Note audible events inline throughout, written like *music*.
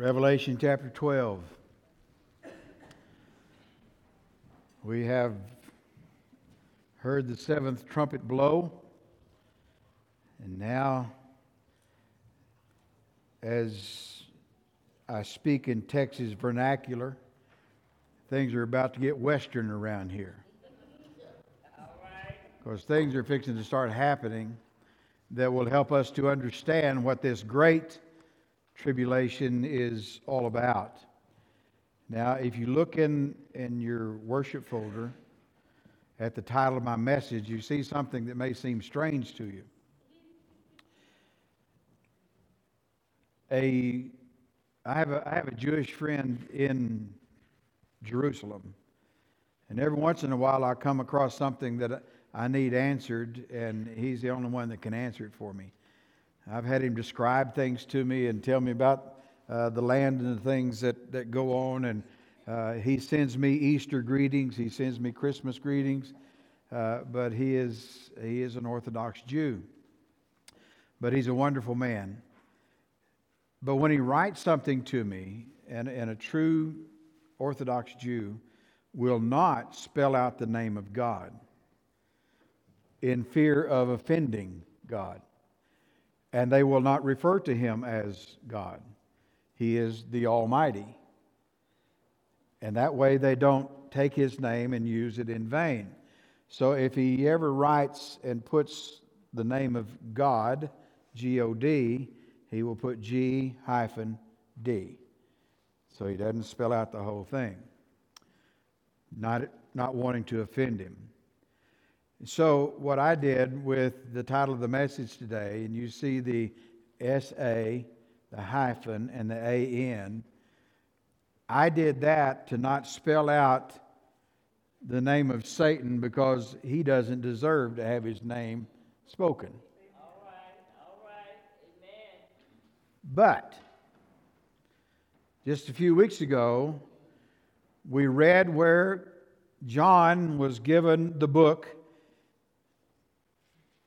Revelation chapter 12. We have heard the seventh trumpet blow, and now, as I speak in Texas vernacular, things are about to get western around here. Because things are fixing to start happening that will help us to understand what this great tribulation is all about. Now, if you look in, in your worship folder at the title of my message, you see something that may seem strange to you. A, I, have a, I have a Jewish friend in Jerusalem, and every once in a while I come across something that I need answered, and he's the only one that can answer it for me. I've had him describe things to me and tell me about uh, the land and the things that, that go on. And uh, he sends me Easter greetings, he sends me Christmas greetings. Uh, but he is, he is an Orthodox Jew. But he's a wonderful man. But when he writes something to me, and, and a true Orthodox Jew will not spell out the name of God in fear of offending God and they will not refer to him as God. He is the Almighty. And that way they don't take his name and use it in vain. So if he ever writes and puts the name of God, G O D, he will put G hyphen D. So he doesn't spell out the whole thing, not, not wanting to offend him. So, what I did with the title of the message today, and you see the SA, the hyphen, and the AN, I did that to not spell out the name of Satan because he doesn't deserve to have his name spoken. All right, all right, amen. But, just a few weeks ago, we read where John was given the book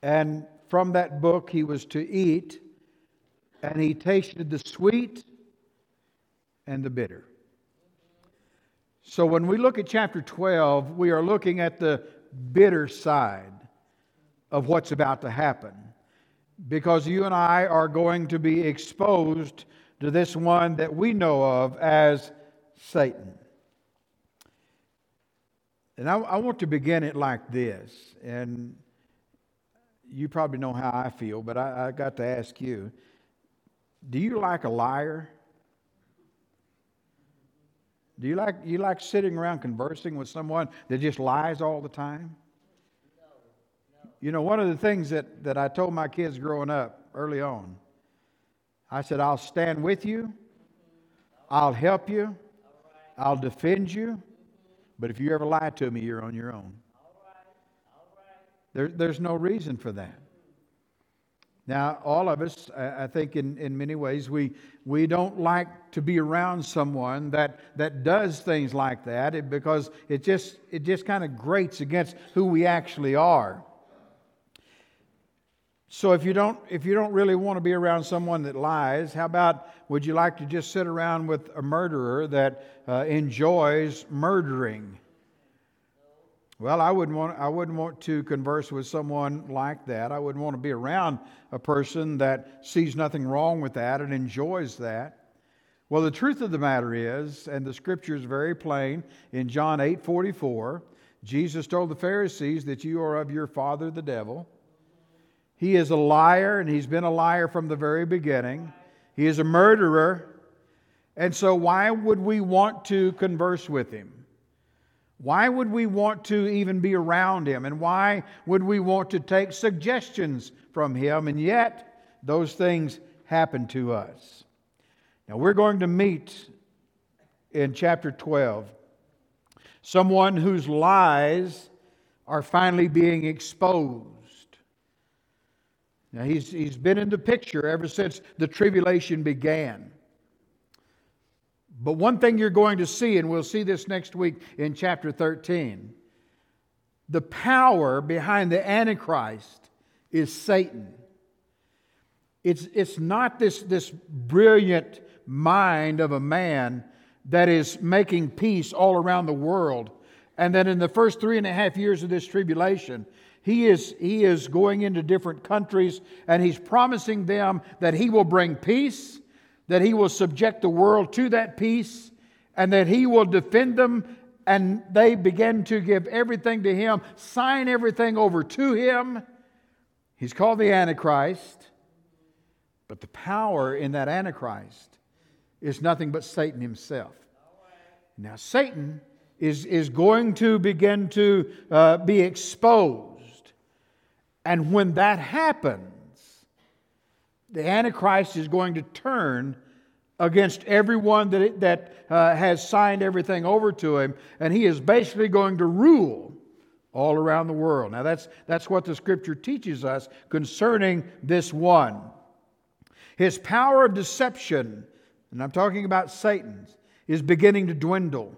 and from that book he was to eat, and he tasted the sweet and the bitter. So when we look at chapter 12, we are looking at the bitter side of what's about to happen. Because you and I are going to be exposed to this one that we know of as Satan. And I, I want to begin it like this. And you probably know how I feel, but I, I got to ask you do you like a liar? Do you like, you like sitting around conversing with someone that just lies all the time? You know, one of the things that, that I told my kids growing up early on, I said, I'll stand with you, I'll help you, I'll defend you, but if you ever lie to me, you're on your own. There, there's no reason for that. Now, all of us, I think in, in many ways, we, we don't like to be around someone that, that does things like that because it just, it just kind of grates against who we actually are. So if you, don't, if you don't really want to be around someone that lies, how about would you like to just sit around with a murderer that uh, enjoys murdering? Well, I wouldn't, want, I wouldn't want to converse with someone like that. I wouldn't want to be around a person that sees nothing wrong with that and enjoys that. Well, the truth of the matter is, and the scripture is very plain in John 8 44, Jesus told the Pharisees that you are of your father, the devil. He is a liar, and he's been a liar from the very beginning. He is a murderer. And so, why would we want to converse with him? Why would we want to even be around him? And why would we want to take suggestions from him? And yet, those things happen to us. Now, we're going to meet in chapter 12 someone whose lies are finally being exposed. Now, he's, he's been in the picture ever since the tribulation began. But one thing you're going to see, and we'll see this next week in chapter 13, the power behind the Antichrist is Satan. It's, it's not this, this brilliant mind of a man that is making peace all around the world. And that in the first three and a half years of this tribulation, he is, he is going into different countries and he's promising them that he will bring peace, that he will subject the world to that peace, and that he will defend them. And they begin to give everything to him, sign everything over to him. He's called the Antichrist. But the power in that Antichrist is nothing but Satan himself. Now, Satan is, is going to begin to uh, be exposed. And when that happens, the Antichrist is going to turn against everyone that, that uh, has signed everything over to him, and he is basically going to rule all around the world. Now, that's, that's what the scripture teaches us concerning this one. His power of deception, and I'm talking about Satan's, is beginning to dwindle.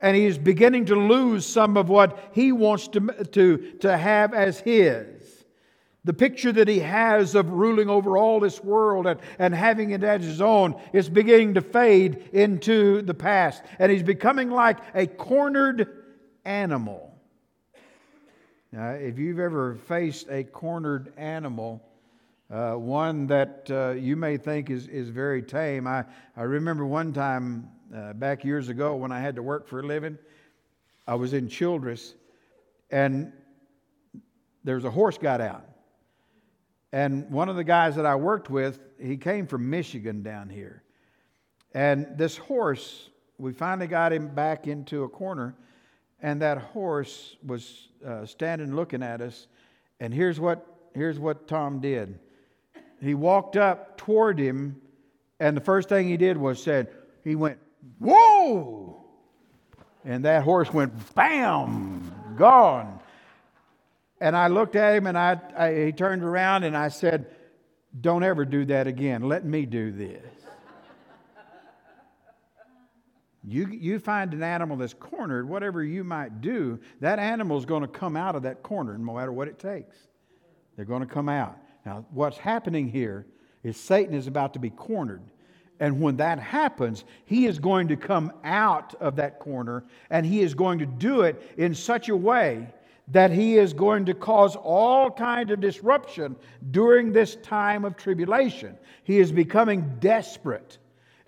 And he is beginning to lose some of what he wants to, to, to have as his. The picture that he has of ruling over all this world and, and having it as his own is beginning to fade into the past. And he's becoming like a cornered animal. Now, if you've ever faced a cornered animal, uh, one that uh, you may think is, is very tame. I, I remember one time uh, back years ago when I had to work for a living, I was in Childress, and there's a horse got out. And one of the guys that I worked with, he came from Michigan down here. And this horse, we finally got him back into a corner, and that horse was uh, standing looking at us. And here's what, here's what Tom did he walked up toward him, and the first thing he did was said, he went, Whoa! And that horse went bam, gone. And I looked at him and I, I, he turned around and I said, Don't ever do that again. Let me do this. You, you find an animal that's cornered, whatever you might do, that animal is going to come out of that corner no matter what it takes. They're going to come out. Now, what's happening here is Satan is about to be cornered. And when that happens, he is going to come out of that corner and he is going to do it in such a way that he is going to cause all kind of disruption during this time of tribulation. He is becoming desperate.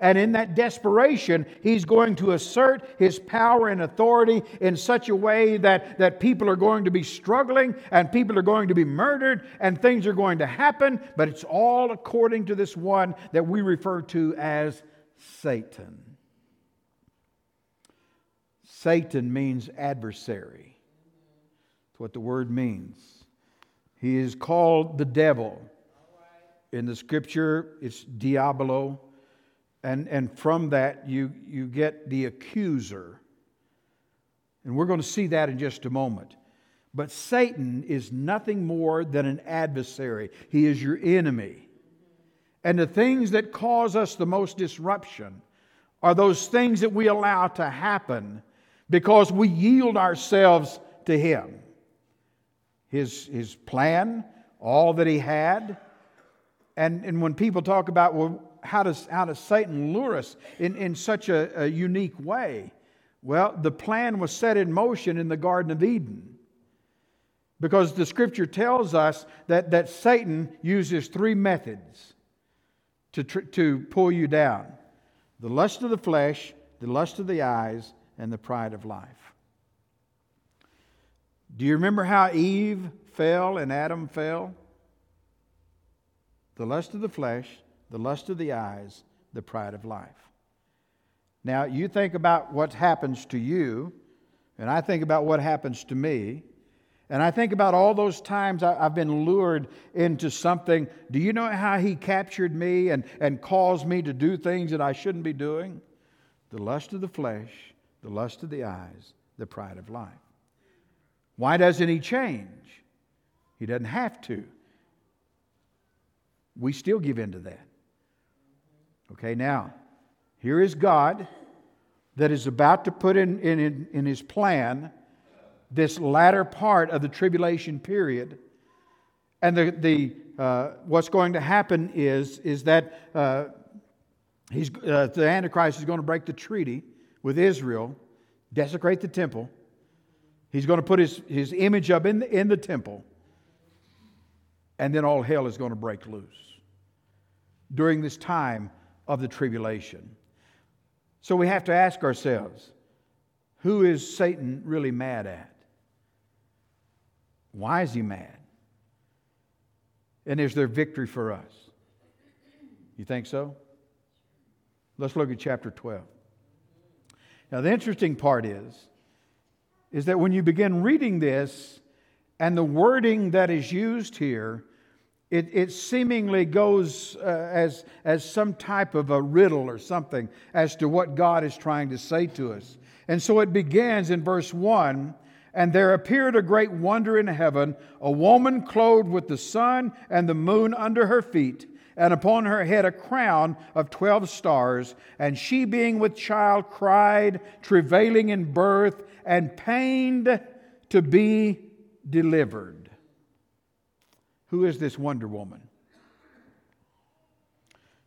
And in that desperation, he's going to assert his power and authority in such a way that, that people are going to be struggling and people are going to be murdered and things are going to happen. But it's all according to this one that we refer to as Satan. Satan means adversary. What the word means. He is called the devil. In the scripture, it's diablo and, and from that, you, you get the accuser. And we're going to see that in just a moment. But Satan is nothing more than an adversary, he is your enemy. And the things that cause us the most disruption are those things that we allow to happen because we yield ourselves to him. His, his plan, all that he had. And, and when people talk about, well, how does, how does Satan lure us in, in such a, a unique way? Well, the plan was set in motion in the Garden of Eden. Because the scripture tells us that, that Satan uses three methods to, tr- to pull you down the lust of the flesh, the lust of the eyes, and the pride of life. Do you remember how Eve fell and Adam fell? The lust of the flesh, the lust of the eyes, the pride of life. Now, you think about what happens to you, and I think about what happens to me, and I think about all those times I've been lured into something. Do you know how he captured me and, and caused me to do things that I shouldn't be doing? The lust of the flesh, the lust of the eyes, the pride of life. Why doesn't he change? He doesn't have to. We still give in to that. Okay, now, here is God that is about to put in, in, in his plan this latter part of the tribulation period. And the, the, uh, what's going to happen is, is that uh, he's, uh, the Antichrist is going to break the treaty with Israel, desecrate the temple. He's going to put his, his image up in the, in the temple, and then all hell is going to break loose during this time of the tribulation. So we have to ask ourselves who is Satan really mad at? Why is he mad? And is there victory for us? You think so? Let's look at chapter 12. Now, the interesting part is, is that when you begin reading this and the wording that is used here, it, it seemingly goes uh, as, as some type of a riddle or something as to what God is trying to say to us. And so it begins in verse 1 And there appeared a great wonder in heaven, a woman clothed with the sun and the moon under her feet and upon her head a crown of twelve stars. And she, being with child, cried, travailing in birth, and pained to be delivered. Who is this Wonder Woman?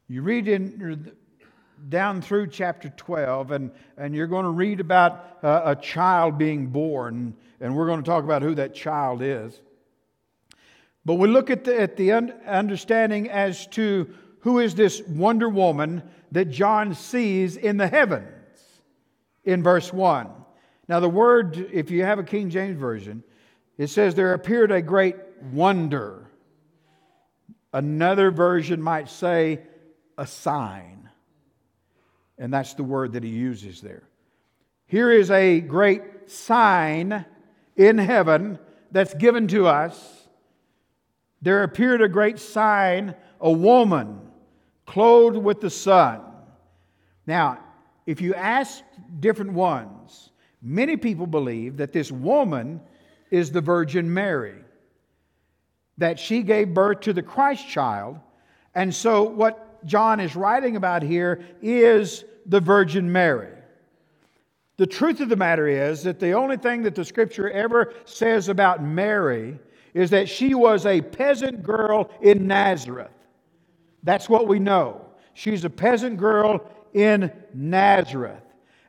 You read in down through chapter 12, and, and you're going to read about uh, a child being born, and we're going to talk about who that child is. But we look at the, at the understanding as to who is this wonder woman that John sees in the heavens in verse 1. Now, the word, if you have a King James Version, it says, There appeared a great wonder. Another version might say, a sign. And that's the word that he uses there. Here is a great sign in heaven that's given to us there appeared a great sign, a woman clothed with the sun. Now, if you ask different ones, many people believe that this woman is the Virgin Mary, that she gave birth to the Christ child. And so, what John is writing about here is the Virgin Mary. The truth of the matter is that the only thing that the scripture ever says about Mary is that she was a peasant girl in Nazareth. That's what we know. She's a peasant girl in Nazareth.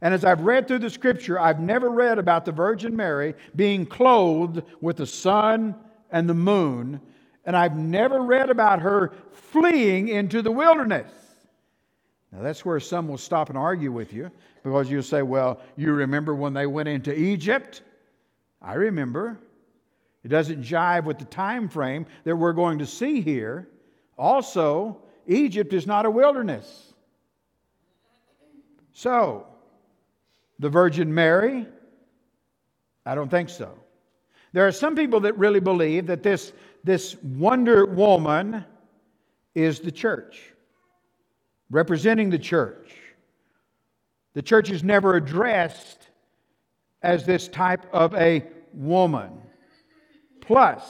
And as I've read through the scripture, I've never read about the Virgin Mary being clothed with the sun and the moon. And I've never read about her fleeing into the wilderness. Now, that's where some will stop and argue with you because you'll say, Well, you remember when they went into Egypt? I remember. It doesn't jive with the time frame that we're going to see here. Also, Egypt is not a wilderness. So, the Virgin Mary? I don't think so. There are some people that really believe that this, this wonder woman is the church, representing the church. The church is never addressed as this type of a woman. Plus,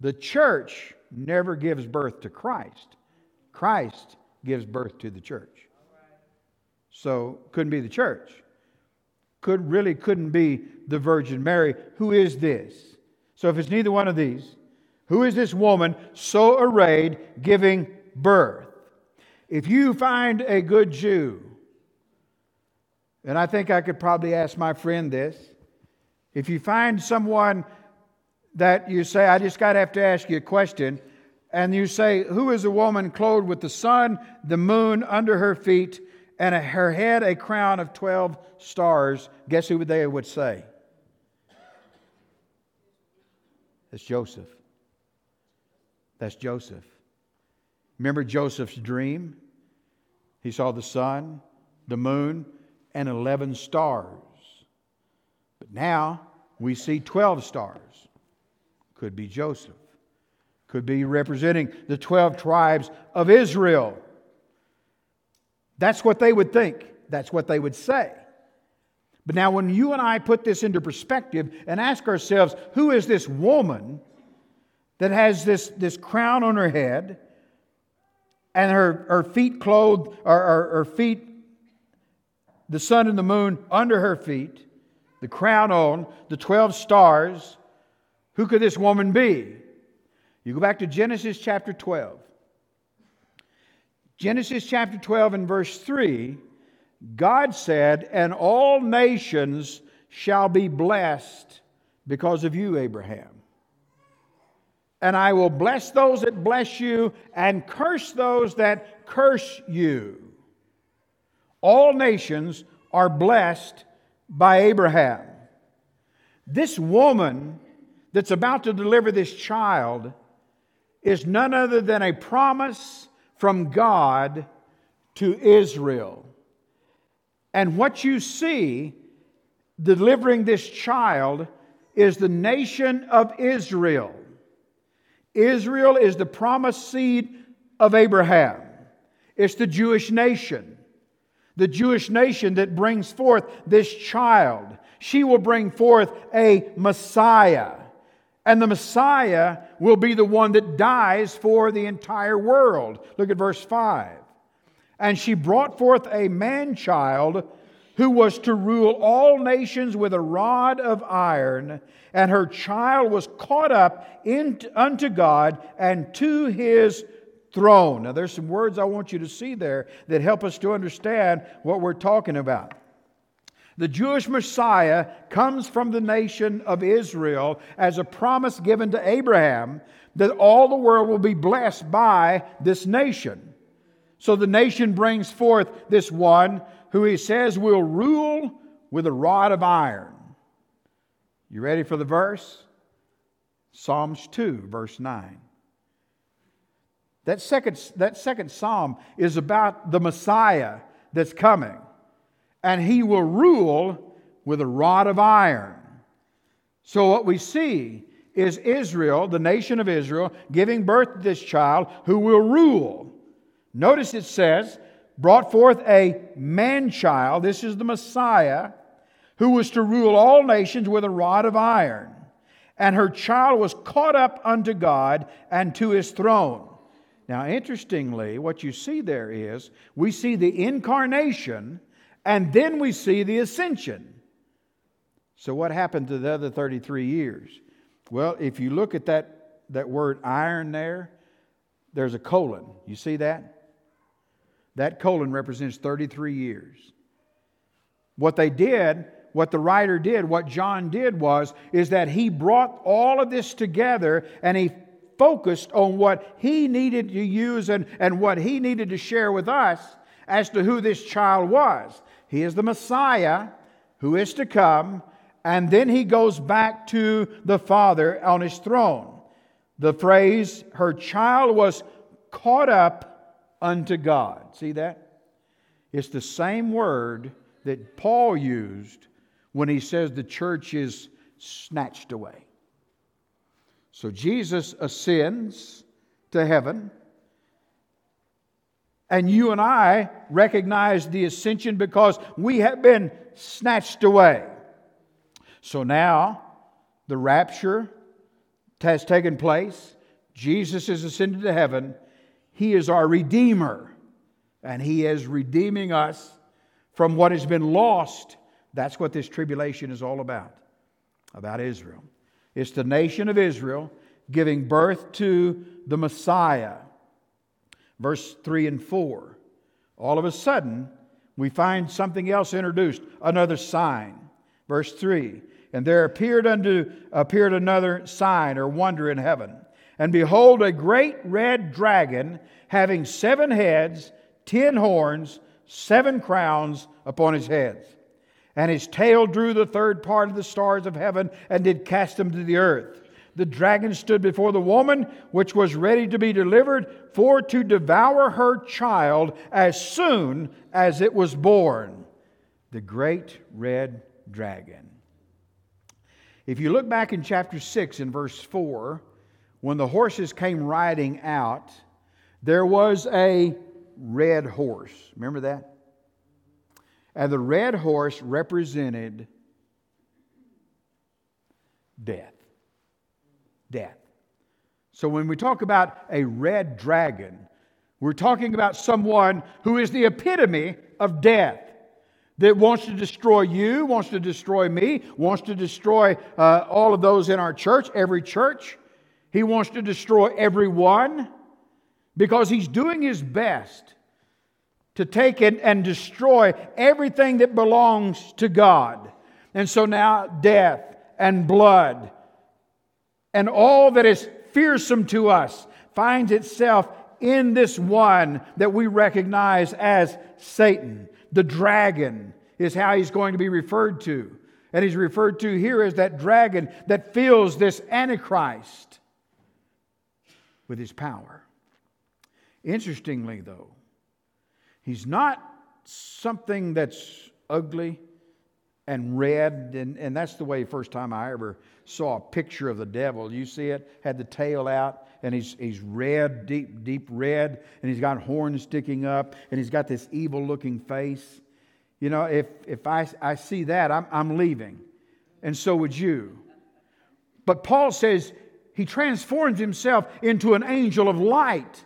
the church never gives birth to Christ. Christ gives birth to the church. So, couldn't be the church. Could really couldn't be the Virgin Mary. Who is this? So, if it's neither one of these, who is this woman so arrayed giving birth? If you find a good Jew, and I think I could probably ask my friend this, if you find someone that you say, I just got to have to ask you a question. And you say, Who is a woman clothed with the sun, the moon under her feet, and her head a crown of 12 stars? Guess who they would say? That's Joseph. That's Joseph. Remember Joseph's dream? He saw the sun, the moon, and 11 stars. But now we see 12 stars. Could be Joseph. Could be representing the 12 tribes of Israel. That's what they would think. That's what they would say. But now, when you and I put this into perspective and ask ourselves, who is this woman that has this, this crown on her head and her, her feet clothed, or, or her feet, the sun and the moon under her feet, the crown on, the 12 stars, who could this woman be? You go back to Genesis chapter 12. Genesis chapter 12 and verse 3, God said, And all nations shall be blessed because of you, Abraham. And I will bless those that bless you and curse those that curse you. All nations are blessed by Abraham. This woman that's about to deliver this child is none other than a promise from God to Israel. And what you see delivering this child is the nation of Israel. Israel is the promised seed of Abraham. It's the Jewish nation, the Jewish nation that brings forth this child. She will bring forth a Messiah. And the Messiah will be the one that dies for the entire world. Look at verse 5. And she brought forth a man child who was to rule all nations with a rod of iron, and her child was caught up in, unto God and to his throne. Now, there's some words I want you to see there that help us to understand what we're talking about. The Jewish Messiah comes from the nation of Israel as a promise given to Abraham that all the world will be blessed by this nation. So the nation brings forth this one who he says will rule with a rod of iron. You ready for the verse? Psalms 2, verse 9. That second, that second psalm is about the Messiah that's coming, and he will rule with a rod of iron. So, what we see is Israel, the nation of Israel, giving birth to this child who will rule. Notice it says, brought forth a man child, this is the Messiah, who was to rule all nations with a rod of iron. And her child was caught up unto God and to his throne. Now, interestingly, what you see there is we see the incarnation and then we see the ascension. So, what happened to the other 33 years? Well, if you look at that, that word iron there, there's a colon. You see that? That colon represents 33 years. What they did, what the writer did, what John did was, is that he brought all of this together and he focused on what he needed to use and, and what he needed to share with us as to who this child was. He is the Messiah who is to come, and then he goes back to the Father on his throne. The phrase, her child was caught up unto God. See that? It's the same word that Paul used when he says the church is snatched away. So Jesus ascends to heaven. And you and I recognize the ascension because we have been snatched away. So now the rapture has taken place. Jesus is ascended to heaven. He is our Redeemer, and He is redeeming us from what has been lost. That's what this tribulation is all about, about Israel. It's the nation of Israel giving birth to the Messiah. Verse 3 and 4. All of a sudden, we find something else introduced, another sign. Verse 3 And there appeared, unto, appeared another sign or wonder in heaven and behold, a great red dragon having seven heads, ten horns, seven crowns upon his heads. And his tail drew the third part of the stars of heaven and did cast them to the earth. The dragon stood before the woman, which was ready to be delivered, for to devour her child as soon as it was born. The great red dragon. If you look back in chapter 6 in verse 4, when the horses came riding out, there was a red horse. Remember that? And the red horse represented death. Death. So when we talk about a red dragon, we're talking about someone who is the epitome of death that wants to destroy you, wants to destroy me, wants to destroy uh, all of those in our church, every church. He wants to destroy everyone because he's doing his best to take it and destroy everything that belongs to God. And so now death and blood and all that is fearsome to us finds itself in this one that we recognize as Satan. The dragon is how he's going to be referred to. And he's referred to here as that dragon that fills this Antichrist with his power. Interestingly, though, he's not something that's ugly and red, and, and that's the way first time I ever saw a picture of the devil. You see it? Had the tail out, and he's, he's red, deep, deep red, and he's got horns sticking up, and he's got this evil looking face. You know, if, if I, I see that, I'm, I'm leaving. And so would you. But Paul says he transforms himself into an angel of light.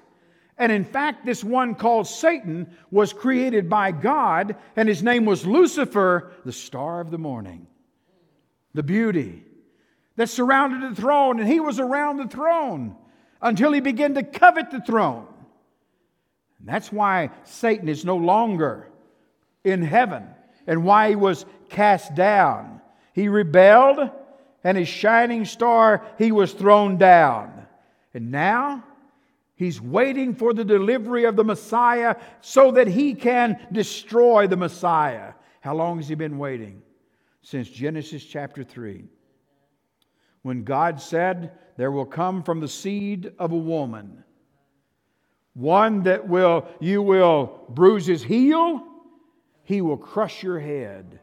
And in fact, this one called Satan was created by God, and his name was Lucifer, the star of the morning, the beauty that surrounded the throne. And he was around the throne until he began to covet the throne. And that's why Satan is no longer in heaven and why he was cast down. He rebelled, and his shining star, he was thrown down. And now he's waiting for the delivery of the Messiah so that he can destroy the Messiah. How long has he been waiting? Since Genesis chapter 3. When God said, There will come from the seed of a woman one that will, you will bruise his heel, he will crush your head.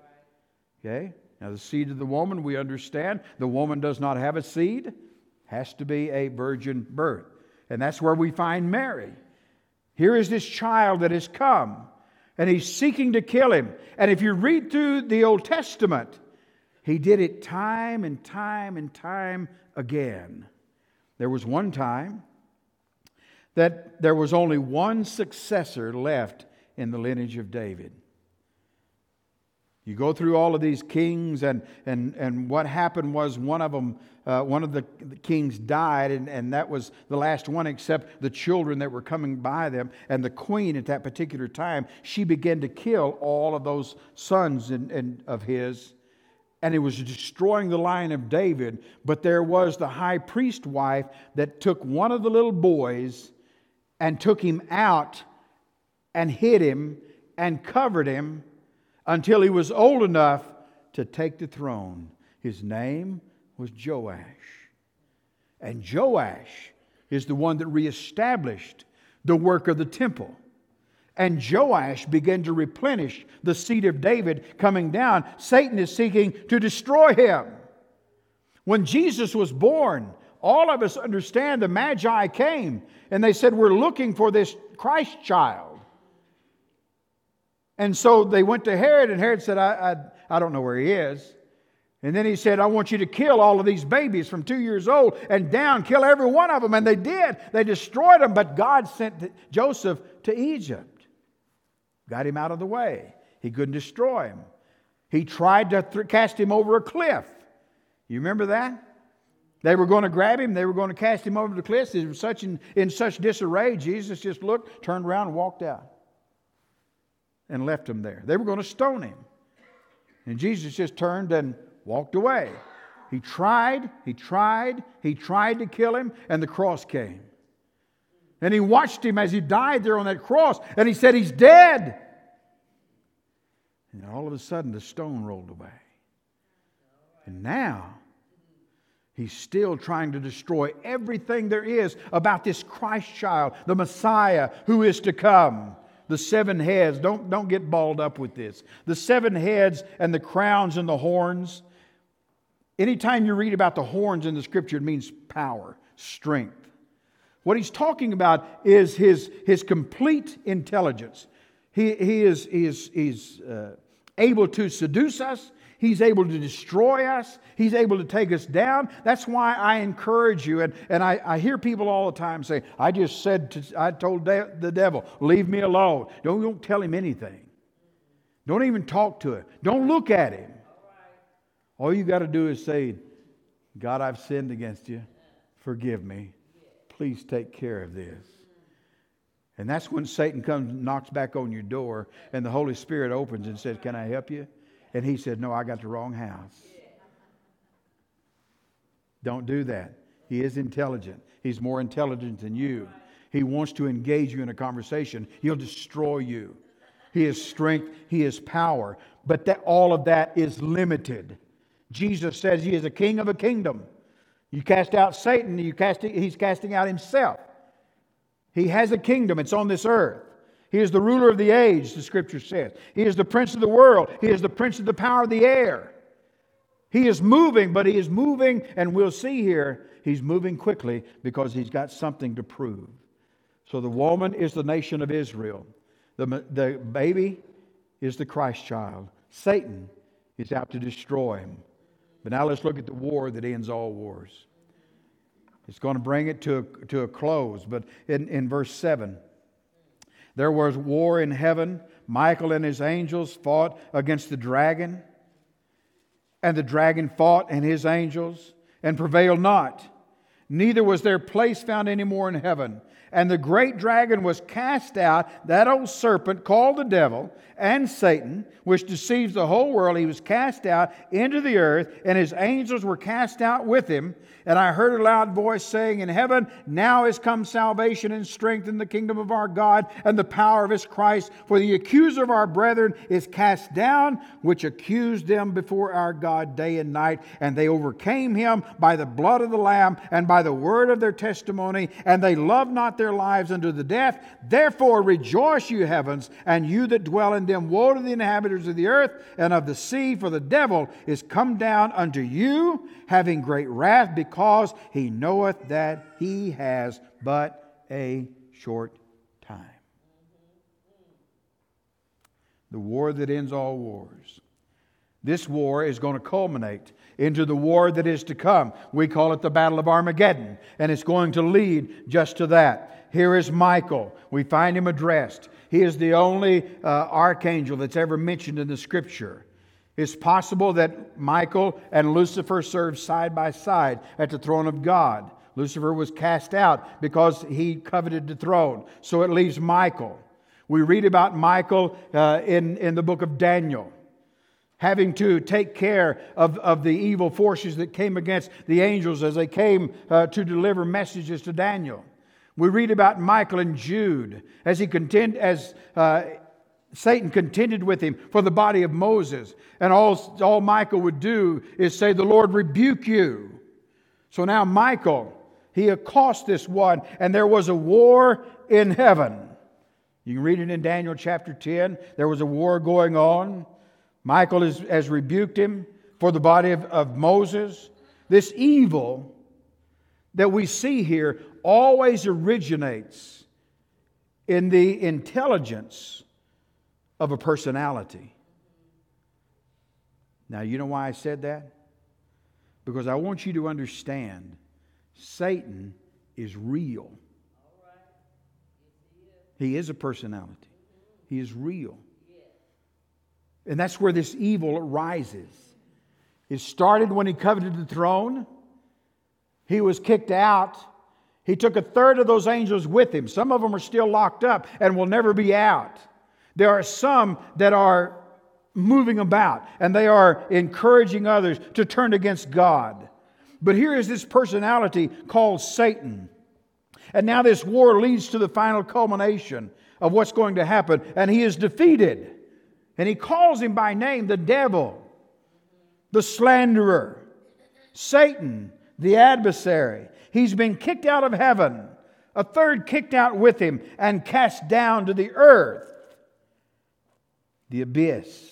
Okay? Now, the seed of the woman, we understand the woman does not have a seed, has to be a virgin birth. And that's where we find Mary. Here is this child that has come, and he's seeking to kill him. And if you read through the Old Testament, he did it time and time and time again. There was one time that there was only one successor left in the lineage of David. You go through all of these kings, and, and, and what happened was one of them, uh, one of the, the kings died, and, and that was the last one, except the children that were coming by them. And the queen at that particular time, she began to kill all of those sons in, in, of his, and it was destroying the line of David. But there was the high priest wife that took one of the little boys and took him out and hid him and covered him until he was old enough to take the throne. His name was Joash. And Joash is the one that reestablished the work of the temple. And Joash began to replenish the seed of David coming down. Satan is seeking to destroy him. When Jesus was born, all of us understand the Magi came and they said, We're looking for this Christ child. And so they went to Herod, and Herod said, I, I, I don't know where he is. And then he said, I want you to kill all of these babies from two years old and down, kill every one of them. And they did. They destroyed them, but God sent Joseph to Egypt, got him out of the way. He couldn't destroy him. He tried to th- cast him over a cliff. You remember that? They were going to grab him, they were going to cast him over the cliff. He was such in, in such disarray. Jesus just looked, turned around, and walked out and left him there. They were going to stone him. And Jesus just turned and walked away. He tried, he tried, he tried to kill him, and the cross came. And he watched him as he died there on that cross, and he said, He's dead. And all of a sudden, the stone rolled away. And now, he's still trying to destroy everything there is about this Christ child, the Messiah who is to come the seven heads. Don't, don't get balled up with this. The seven heads and the crowns and the horns. Anytime you read about the horns in the scripture, it means power, strength. What he's talking about is his, his complete intelligence. He, he is, he is he's, uh, able to seduce us, He's able to destroy us. He's able to take us down. That's why I encourage you. And, and I, I hear people all the time say, I just said, to, I told de- the devil, leave me alone. Don't, don't tell him anything. Don't even talk to him. Don't look at him. All you got to do is say, God, I've sinned against you. Forgive me. Please take care of this. And that's when Satan comes knocks back on your door, and the Holy Spirit opens and says, Can I help you? And he said, No, I got the wrong house. Don't do that. He is intelligent. He's more intelligent than you. He wants to engage you in a conversation. He'll destroy you. He is strength, he is power, but that all of that is limited. Jesus says he is a king of a kingdom. You cast out Satan, you cast, he's casting out himself. He has a kingdom, it's on this earth. He is the ruler of the age, the scripture says. He is the prince of the world. He is the prince of the power of the air. He is moving, but he is moving, and we'll see here, he's moving quickly because he's got something to prove. So the woman is the nation of Israel. The, the baby is the Christ child. Satan is out to destroy him. But now let's look at the war that ends all wars. It's going to bring it to a, to a close. But in, in verse 7, there was war in heaven. Michael and his angels fought against the dragon. And the dragon fought and his angels and prevailed not. Neither was their place found any more in heaven. And the great dragon was cast out, that old serpent called the devil and Satan, which deceives the whole world. He was cast out into the earth, and his angels were cast out with him. And I heard a loud voice saying in heaven, Now is come salvation and strength in the kingdom of our God and the power of his Christ. For the accuser of our brethren is cast down, which accused them before our God day and night. And they overcame him by the blood of the Lamb and by the word of their testimony, and they loved not their lives unto the death. Therefore rejoice, you heavens, and you that dwell in them. Woe to the inhabitants of the earth and of the sea, for the devil is come down unto you, having great wrath because he knoweth that he has but a short time. The war that ends all wars. This war is going to culminate into the war that is to come. We call it the Battle of Armageddon, and it's going to lead just to that. Here is Michael. We find him addressed. He is the only uh, archangel that's ever mentioned in the scripture. It's possible that Michael and Lucifer served side by side at the throne of God. Lucifer was cast out because he coveted the throne. So it leaves Michael. We read about Michael uh, in, in the book of Daniel, having to take care of, of the evil forces that came against the angels as they came uh, to deliver messages to Daniel. We read about Michael and Jude as he contend as uh, Satan contended with him for the body of Moses. And all, all Michael would do is say, The Lord rebuke you. So now Michael, he accosts this one, and there was a war in heaven. You can read it in Daniel chapter 10. There was a war going on. Michael has, has rebuked him for the body of, of Moses. This evil that we see here always originates in the intelligence of a personality. Now, you know why I said that? Because I want you to understand Satan is real. He is a personality, he is real. And that's where this evil arises. It started when he coveted the throne. He was kicked out. He took a third of those angels with him. Some of them are still locked up and will never be out. There are some that are moving about and they are encouraging others to turn against God. But here is this personality called Satan. And now this war leads to the final culmination of what's going to happen. And he is defeated. And he calls him by name the devil, the slanderer, Satan, the adversary. He's been kicked out of heaven, a third kicked out with him, and cast down to the earth the abyss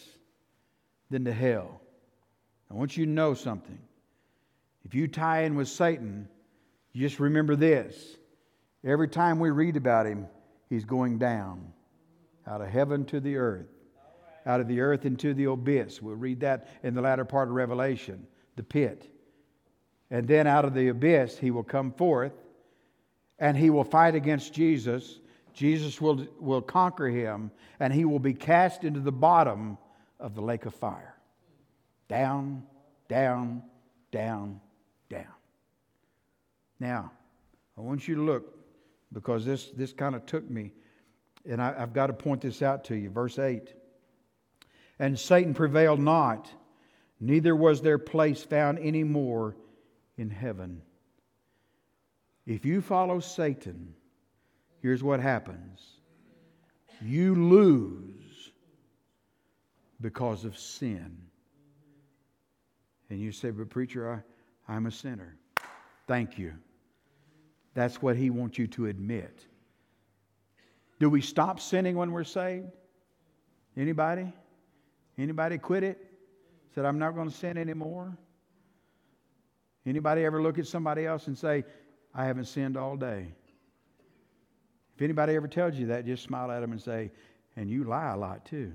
then to hell. I want you to know something. If you tie in with Satan, you just remember this. Every time we read about him, he's going down out of heaven to the earth, out of the earth into the abyss. We'll read that in the latter part of Revelation, the pit. And then out of the abyss, he will come forth and he will fight against Jesus Jesus will, will conquer him, and he will be cast into the bottom of the lake of fire. Down, down, down, down. Now, I want you to look because this, this kind of took me And I, I've got to point this out to you. Verse 8. And Satan prevailed not, neither was their place found any more in heaven. If you follow Satan, here's what happens you lose because of sin. And you say, But preacher, I, I'm a sinner. Thank you. That's what he wants you to admit. Do we stop sinning when we're saved? Anybody? Anybody quit it? Said, I'm not going to sin anymore? Anybody ever look at somebody else and say, I haven't sinned all day? If anybody ever tells you that, just smile at them and say, and you lie a lot too.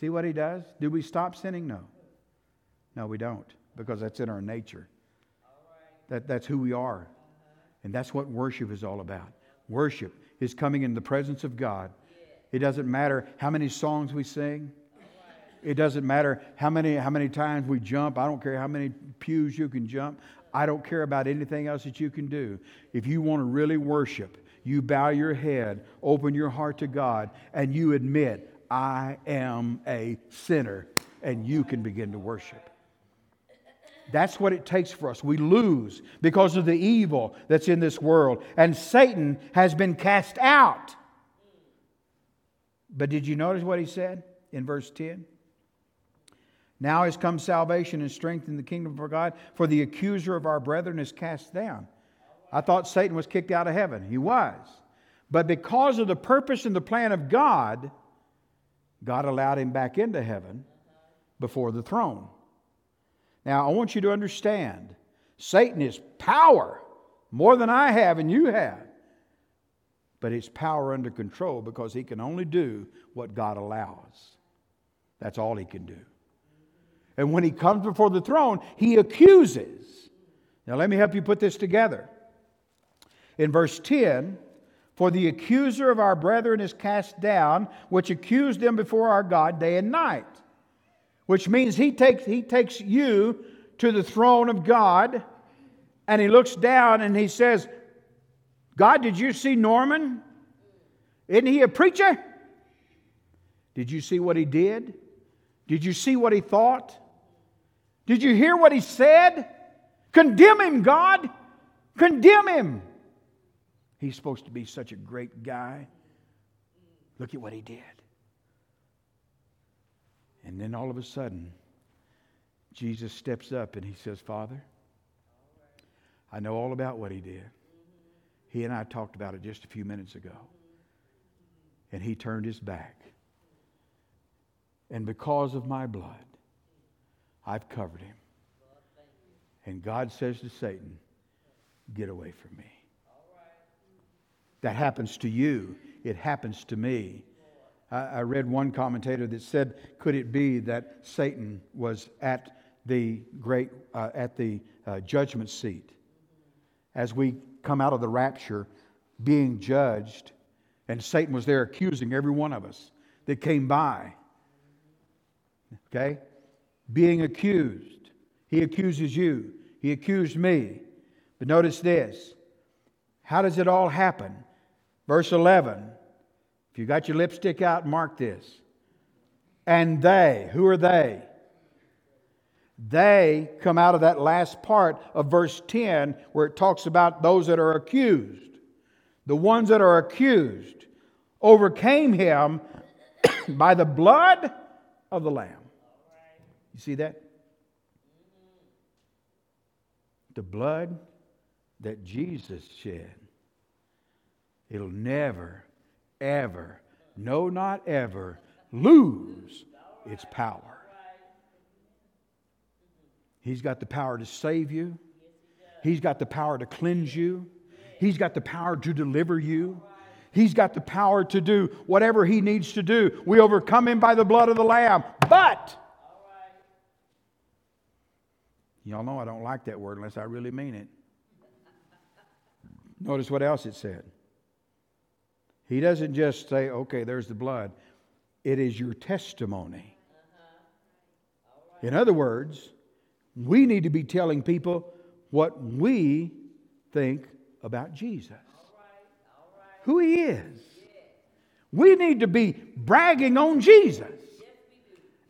See what he does? Do we stop sinning? No. No, we don't, because that's in our nature. That, that's who we are. And that's what worship is all about. Worship is coming in the presence of God. It doesn't matter how many songs we sing. It doesn't matter how many, how many times we jump. I don't care how many pews you can jump. I don't care about anything else that you can do. If you want to really worship, you bow your head, open your heart to God, and you admit, I am a sinner, and you can begin to worship. That's what it takes for us. We lose because of the evil that's in this world. And Satan has been cast out. But did you notice what he said in verse 10? Now has come salvation and strength in the kingdom of God, for the accuser of our brethren is cast down. I thought Satan was kicked out of heaven. He was. But because of the purpose and the plan of God, God allowed him back into heaven before the throne. Now, I want you to understand Satan is power more than I have and you have. But it's power under control because he can only do what God allows. That's all he can do. And when he comes before the throne, he accuses. Now, let me help you put this together. In verse 10, for the accuser of our brethren is cast down, which accused them before our God day and night which means he takes, he takes you to the throne of God and he looks down and he says, God, did you see Norman? Isn't he a preacher? Did you see what he did? Did you see what he thought? Did you hear what he said? Condemn him, God. Condemn him. He's supposed to be such a great guy. Look at what he did. And then all of a sudden, Jesus steps up and he says, Father, I know all about what he did. He and I talked about it just a few minutes ago. And he turned his back. And because of my blood, I've covered him. And God says to Satan, Get away from me. That happens to you, it happens to me. I read one commentator that said, could it be that Satan was at the great, uh, at the uh, judgment seat as we come out of the rapture, being judged, and Satan was there accusing every one of us that came by. Okay? Being accused. He accuses you. He accused me. But notice this. How does it all happen? Verse 11 if you got your lipstick out, mark this. And they, who are they? They come out of that last part of verse 10 where it talks about those that are accused. The ones that are accused overcame him *coughs* by the blood of the Lamb. You see that? The blood that Jesus shed. It'll never ever, no, not ever, lose its power. He's got the power to save you. He's got the power to cleanse you. He's got the power to deliver you. He's got the power to do whatever he needs to do. We overcome him by the blood of the Lamb. But, y'all know I don't like that word unless I really mean it. *laughs* Notice what else it said. He doesn't just say, okay, there's the blood. It is your testimony. In other words, we need to be telling people what we think about Jesus. who He is. We need to be bragging on Jesus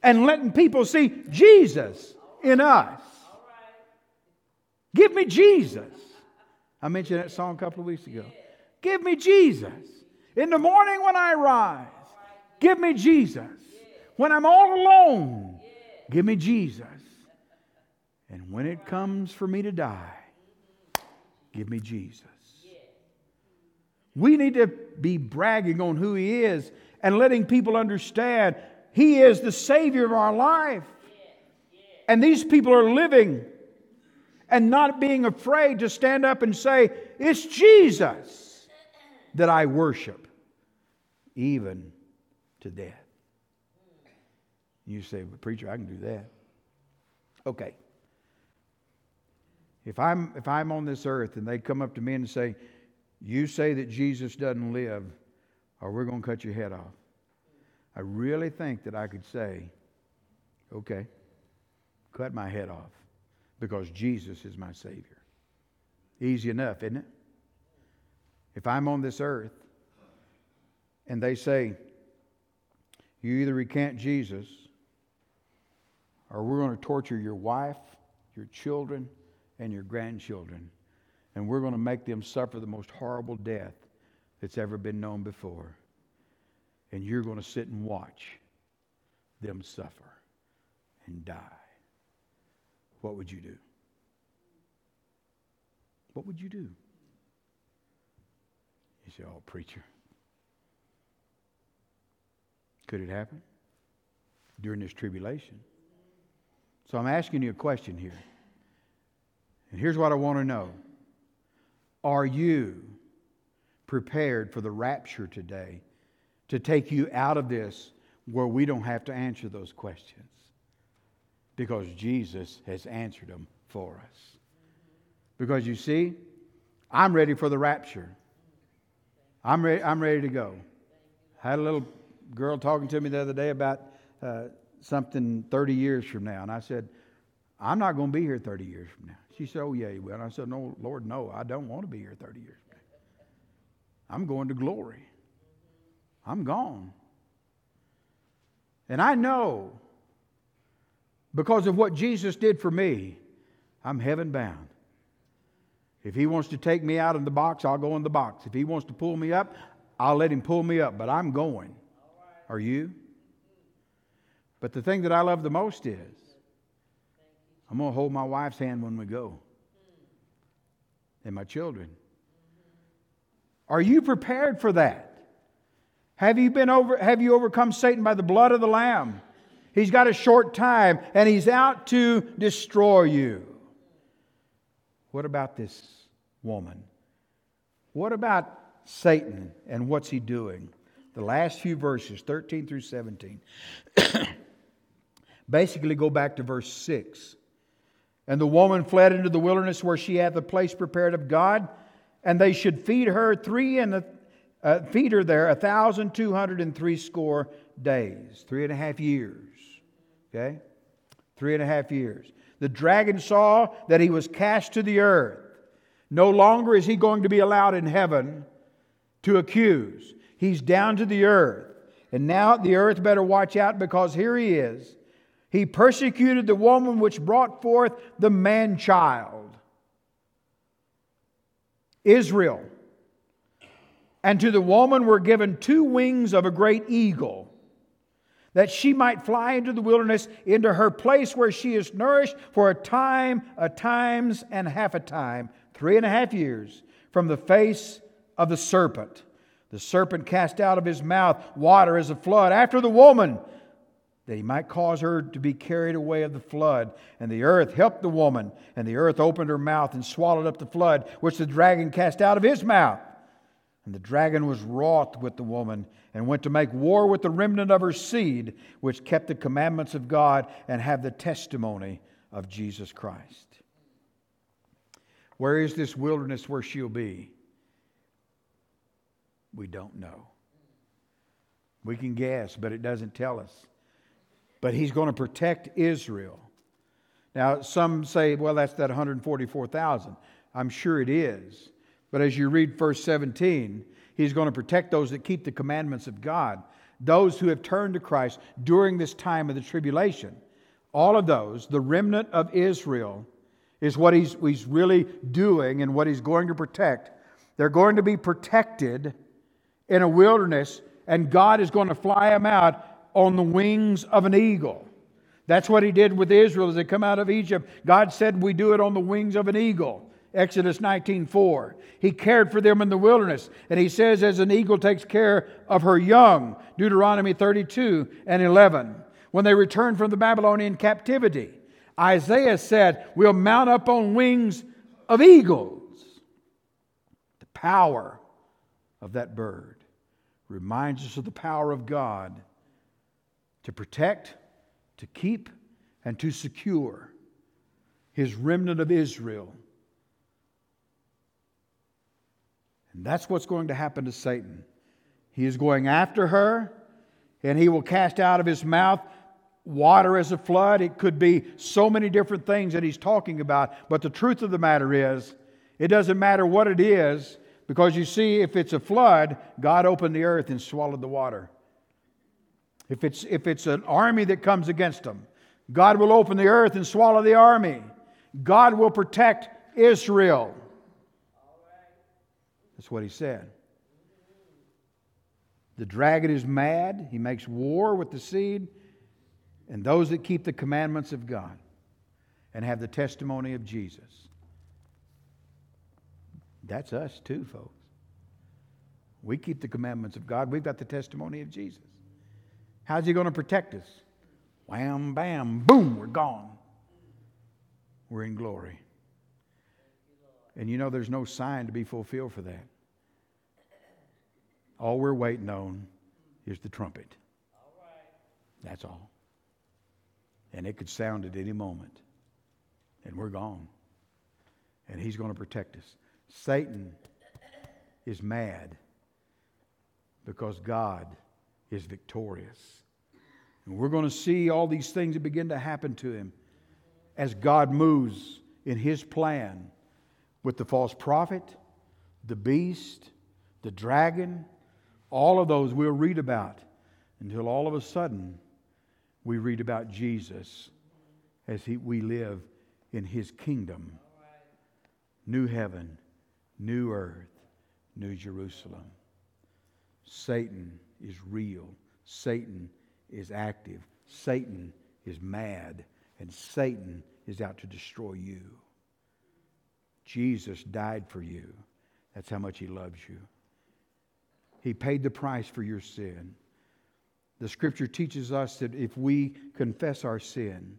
and letting people see Jesus in us. Give me Jesus. I mentioned that song a couple of weeks ago. Give me Jesus. In the morning when I rise, give me Jesus. When I'm all alone, give me Jesus. And when it comes for me to die, give me Jesus. We need to be bragging on who He is and letting people understand He is the Savior of our life. And these people are living and not being afraid to stand up and say, It's Jesus that I worship, even to death. You say, well, Preacher, I can do that. Okay. If I'm, if I'm on this earth and they come up to me and say, You say that Jesus doesn't live, or we're going to cut your head off, I really think that I could say, Okay, cut my head off because Jesus is my Savior. Easy enough, isn't it? If I'm on this earth and they say, you either recant Jesus or we're going to torture your wife, your children, and your grandchildren, and we're going to make them suffer the most horrible death that's ever been known before. And you're going to sit and watch them suffer and die what would you do? What would you do? You say, Oh, preacher. Could it happen during this tribulation? So I'm asking you a question here. And here's what I want to know Are you prepared for the rapture today to take you out of this where we don't have to answer those questions? Because Jesus has answered them for us. Because you see, I'm ready for the rapture. I'm ready, I'm ready to go. I had a little girl talking to me the other day about uh, something 30 years from now. And I said, I'm not going to be here 30 years from now. She said, Oh, yeah, you will. And I said, No, Lord, no, I don't want to be here 30 years from now. I'm going to glory. I'm gone. And I know because of what Jesus did for me, I'm heaven bound. If he wants to take me out of the box, I'll go in the box. If he wants to pull me up, I'll let him pull me up, but I'm going. Are you? But the thing that I love the most is I'm going to hold my wife's hand when we go and my children. Are you prepared for that? Have you been over have you overcome Satan by the blood of the lamb? He's got a short time and he's out to destroy you. What about this woman? What about Satan and what's he doing? The last few verses, 13 through 17, *coughs* basically go back to verse 6. And the woman fled into the wilderness where she had the place prepared of God, and they should feed her three and a, uh, feed her there a thousand two hundred and three score days, three and a half years. Okay? Three and a half years. The dragon saw that he was cast to the earth. No longer is he going to be allowed in heaven to accuse. He's down to the earth. And now the earth better watch out because here he is. He persecuted the woman which brought forth the man child, Israel. And to the woman were given two wings of a great eagle that she might fly into the wilderness, into her place where she is nourished for a time, a times, and half a time, three and a half years, from the face of the serpent. The serpent cast out of his mouth water as a flood after the woman, that he might cause her to be carried away of the flood. And the earth helped the woman, and the earth opened her mouth and swallowed up the flood, which the dragon cast out of his mouth. And the dragon was wroth with the woman and went to make war with the remnant of her seed, which kept the commandments of God and have the testimony of Jesus Christ. Where is this wilderness where she'll be? We don't know. We can guess, but it doesn't tell us. But he's going to protect Israel. Now, some say, well, that's that 144,000. I'm sure it is. But as you read verse 17, He's going to protect those that keep the commandments of God, those who have turned to Christ during this time of the tribulation. All of those, the remnant of Israel, is what he's, he's really doing and what he's going to protect. They're going to be protected in a wilderness, and God is going to fly them out on the wings of an eagle. That's what he did with Israel as they come out of Egypt. God said, We do it on the wings of an eagle. Exodus 19:4. He cared for them in the wilderness, and he says, as an eagle takes care of her young. Deuteronomy 32 and 11. When they returned from the Babylonian captivity, Isaiah said, We'll mount up on wings of eagles. The power of that bird reminds us of the power of God to protect, to keep, and to secure his remnant of Israel. And that's what's going to happen to Satan. He is going after her, and he will cast out of his mouth water as a flood. It could be so many different things that he's talking about. But the truth of the matter is, it doesn't matter what it is, because you see, if it's a flood, God opened the earth and swallowed the water. If it's, if it's an army that comes against them, God will open the earth and swallow the army. God will protect Israel. That's what he said. The dragon is mad. He makes war with the seed and those that keep the commandments of God and have the testimony of Jesus. That's us too, folks. We keep the commandments of God. We've got the testimony of Jesus. How's he going to protect us? Wham, bam, boom, we're gone. We're in glory. And you know, there's no sign to be fulfilled for that. All we're waiting on is the trumpet. That's all. And it could sound at any moment. And we're gone. And he's going to protect us. Satan is mad because God is victorious. And we're going to see all these things that begin to happen to him as God moves in his plan with the false prophet, the beast, the dragon, all of those we'll read about until all of a sudden we read about Jesus as he, we live in his kingdom. New heaven, new earth, new Jerusalem. Satan is real. Satan is active. Satan is mad. And Satan is out to destroy you. Jesus died for you. That's how much he loves you. He paid the price for your sin. The scripture teaches us that if we confess our sin,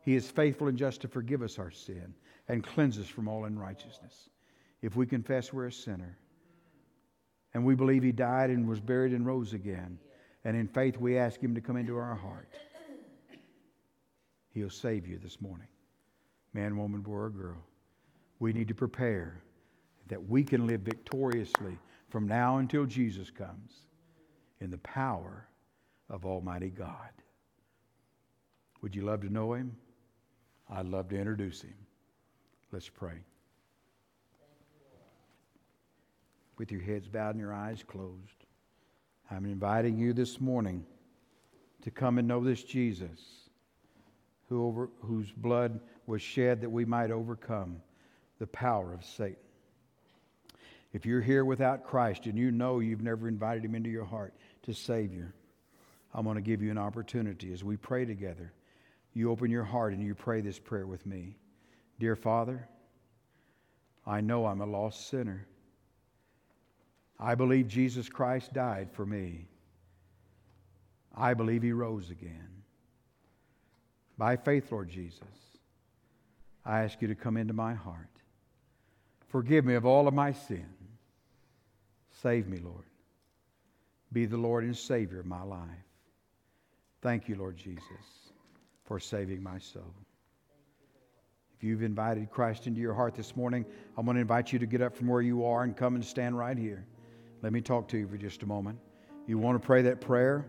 he is faithful and just to forgive us our sin and cleanse us from all unrighteousness. If we confess we're a sinner and we believe he died and was buried and rose again, and in faith we ask him to come into our heart, he'll save you this morning. Man, woman, boy, or girl. We need to prepare that we can live victoriously from now until Jesus comes in the power of Almighty God. Would you love to know Him? I'd love to introduce Him. Let's pray. With your heads bowed and your eyes closed, I'm inviting you this morning to come and know this Jesus who over, whose blood was shed that we might overcome the power of Satan. If you're here without Christ and you know you've never invited him into your heart to save you, I'm going to give you an opportunity as we pray together. You open your heart and you pray this prayer with me. Dear Father, I know I'm a lost sinner. I believe Jesus Christ died for me. I believe he rose again. By faith, Lord Jesus, I ask you to come into my heart. Forgive me of all of my sin. Save me, Lord. Be the Lord and Savior of my life. Thank you, Lord Jesus, for saving my soul. If you've invited Christ into your heart this morning, I'm going to invite you to get up from where you are and come and stand right here. Let me talk to you for just a moment. You want to pray that prayer?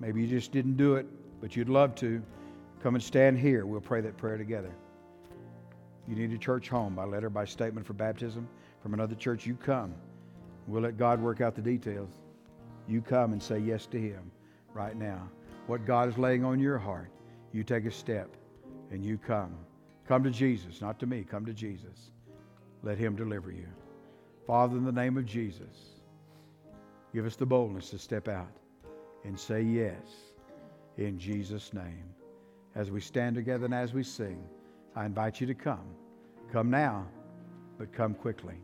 Maybe you just didn't do it, but you'd love to. Come and stand here. We'll pray that prayer together. You need a church home by letter, by statement for baptism from another church, you come. We'll let God work out the details. You come and say yes to Him right now. What God is laying on your heart, you take a step and you come. Come to Jesus, not to me. Come to Jesus. Let Him deliver you. Father, in the name of Jesus, give us the boldness to step out and say yes in Jesus' name. As we stand together and as we sing, I invite you to come. Come now, but come quickly.